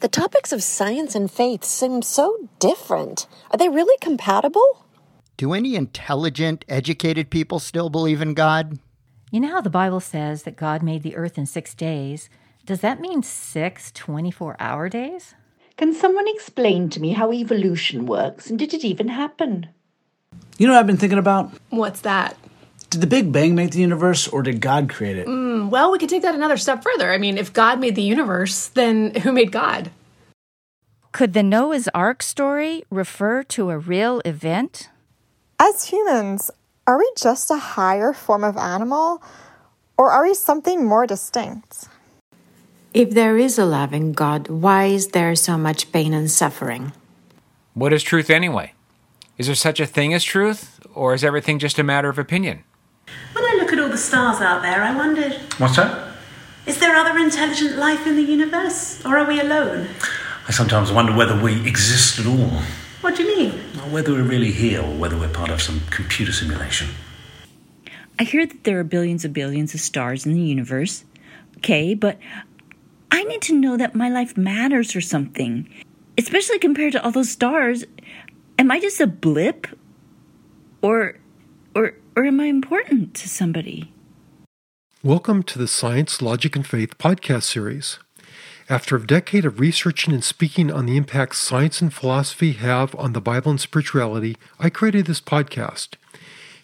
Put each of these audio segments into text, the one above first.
The topics of science and faith seem so different. Are they really compatible? Do any intelligent, educated people still believe in God? You know how the Bible says that God made the earth in six days? Does that mean six 24 hour days? Can someone explain to me how evolution works and did it even happen? You know what I've been thinking about? What's that? Did the Big Bang make the universe or did God create it? Mm, well, we could take that another step further. I mean, if God made the universe, then who made God? Could the Noah's Ark story refer to a real event? As humans, are we just a higher form of animal or are we something more distinct? If there is a loving God, why is there so much pain and suffering? What is truth anyway? Is there such a thing as truth, or is everything just a matter of opinion? When I look at all the stars out there, I wondered What's that? is there other intelligent life in the universe, or are we alone? I sometimes wonder whether we exist at all. What do you mean? Or whether we're really here or whether we're part of some computer simulation. I hear that there are billions and billions of stars in the universe. Okay, but I need to know that my life matters or something, especially compared to all those stars. Am I just a blip? Or or or am I important to somebody? Welcome to the Science, Logic, and Faith podcast series. After a decade of researching and speaking on the impact science and philosophy have on the Bible and spirituality, I created this podcast.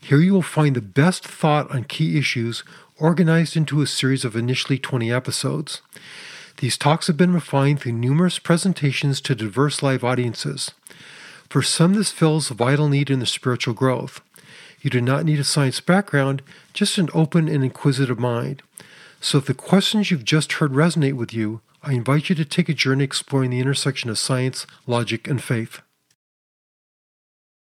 Here you will find the best thought on key issues organized into a series of initially 20 episodes. These talks have been refined through numerous presentations to diverse live audiences. For some, this fills a vital need in their spiritual growth. You do not need a science background, just an open and inquisitive mind. So if the questions you've just heard resonate with you, I invite you to take a journey exploring the intersection of science, logic, and faith.